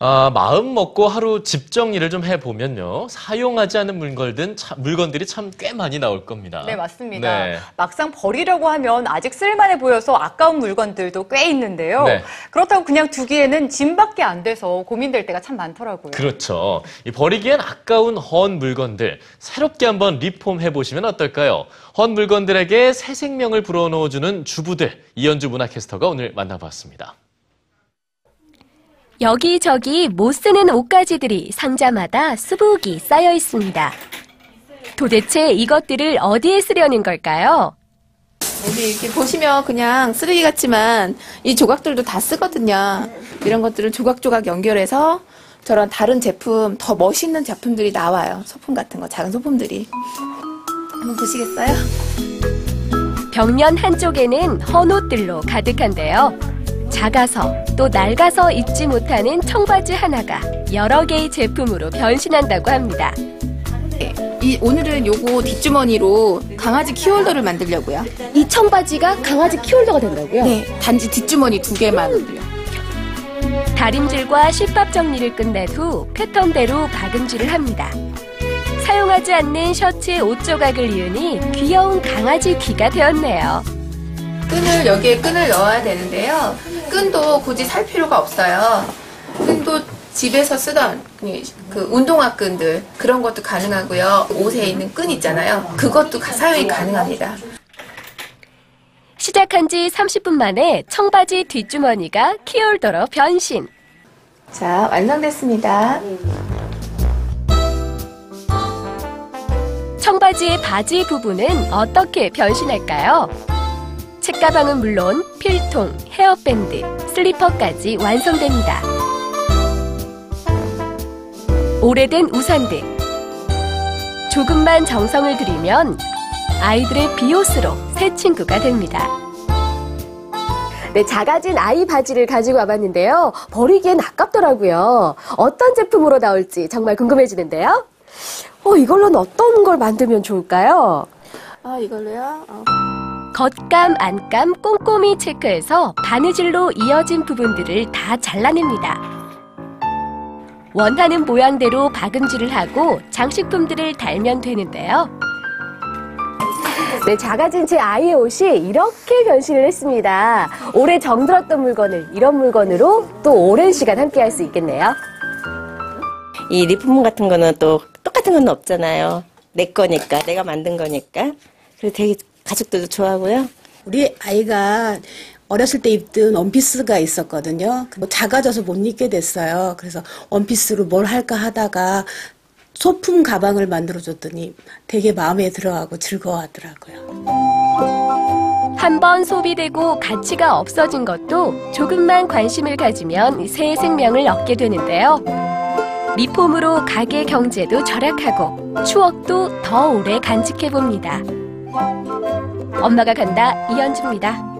아, 마음 먹고 하루 집 정리를 좀 해보면요. 사용하지 않은 물건들, 참- 물건들이 참 꽤 많이 나올 겁니다. 네, 맞습니다. 네. 막상 버리려고 하면 아직 쓸만해 보여서 아까운 물건들도 꽤 있는데요. 네. 그렇다고 그냥 두기에는 짐밖에 안 돼서 고민될 때가 참 많더라고요. 그렇죠. 이 버리기엔 아까운 헌 물건들 새롭게 한번 리폼 해보시면 어떨까요? 헌 물건들에게 새 생명을 불어넣어주는 주부들 이현주 문화캐스터가 오늘 만나봤습니다. 여기저기 못 쓰는 옷가지들이 상자마다 수북이 쌓여 있습니다. 도대체 이것들을 어디에 쓰려는 걸까요? 여기 이렇게 보시면 그냥 쓰레기 같지만 이 조각들도 다 쓰거든요. 이런 것들을 조각조각 연결해서 저런 다른 제품, 더 멋있는 제품들이 나와요. 소품 같은 거, 작은 소품들이. 한번 보시겠어요? 벽면 한쪽에는 헌 옷들로 가득한데요. 작아서 또 낡아서 입지 못하는 청바지 하나가 여러 개의 제품으로 변신한다고 합니다. 이, 오늘은 요거 뒷주머니로 강아지 키홀더를 만들려고요. 이 청바지가 강아지 키홀더가 된다고요? 네, 단지 뒷주머니 두 개만으로요. 다림질과 실밥 정리를 끝낸 후 패턴대로 박음질을 합니다. 사용하지 않는 셔츠의 옷 조각을 이으니 귀여운 강아지 귀가 되었네요. 끈을 여기에 끈을 넣어야 되는데요. 끈도 굳이 살 필요가 없어요. 끈도 집에서 쓰던 그- 그 운동화 끈들 그런 것도 가능하고요. 옷에 있는 끈 있잖아요. 그것도 가- 사용이 가능합니다. 시작한 지 30분 만에 청바지 뒷주머니가 키홀더로 변신. 자, 완성됐습니다. 청바지의 바지 부분은 어떻게 변신할까요? 책가방은 물론 필통, 헤어밴드, 슬리퍼까지 완성됩니다. 오래된 우산 등 조금만 정성을 들이면 아이들의 비옷으로 새 친구가 됩니다. 네, 작아진 아이 바지를 가지고 와봤는데요. 버리기엔 아깝더라고요. 어떤 제품으로 나올지 정말 궁금해지는데요. 어, 이걸로는 어떤 걸 만들면 좋을까요? 아, 이걸로요? 어. 겉감, 안감 꼼꼼히 체크해서 바느질로 이어진 부분들을 다 잘라냅니다. 원하는 모양대로 박음질을 하고 장식품들을 달면 되는데요. 네, 작아진 제 아이의 옷이 이렇게 변신을 했습니다. 오래 정들었던 물건을 이런 물건으로 또 오랜 시간 함께 할 수 있겠네요. 이 리폼 같은 거는 또 똑같은 건 없잖아요. 내 거니까, 내가 만든 거니까. 그래서 되게 가족들도 좋아하고요. 우리 아이가 어렸을 때 입던 원피스가 있었거든요. 뭐 작아져서 못 입게 됐어요. 그래서 원피스로 뭘 할까 하다가 소품 가방을 만들어줬더니 되게 마음에 들어하고 즐거워하더라고요. 한 번 소비되고 가치가 없어진 것도 조금만 관심을 가지면 새 생명을 얻게 되는데요. 리폼으로 가게 경제도 절약하고 추억도 더 오래 간직해 봅니다. 엄마가 간다 이현주입니다.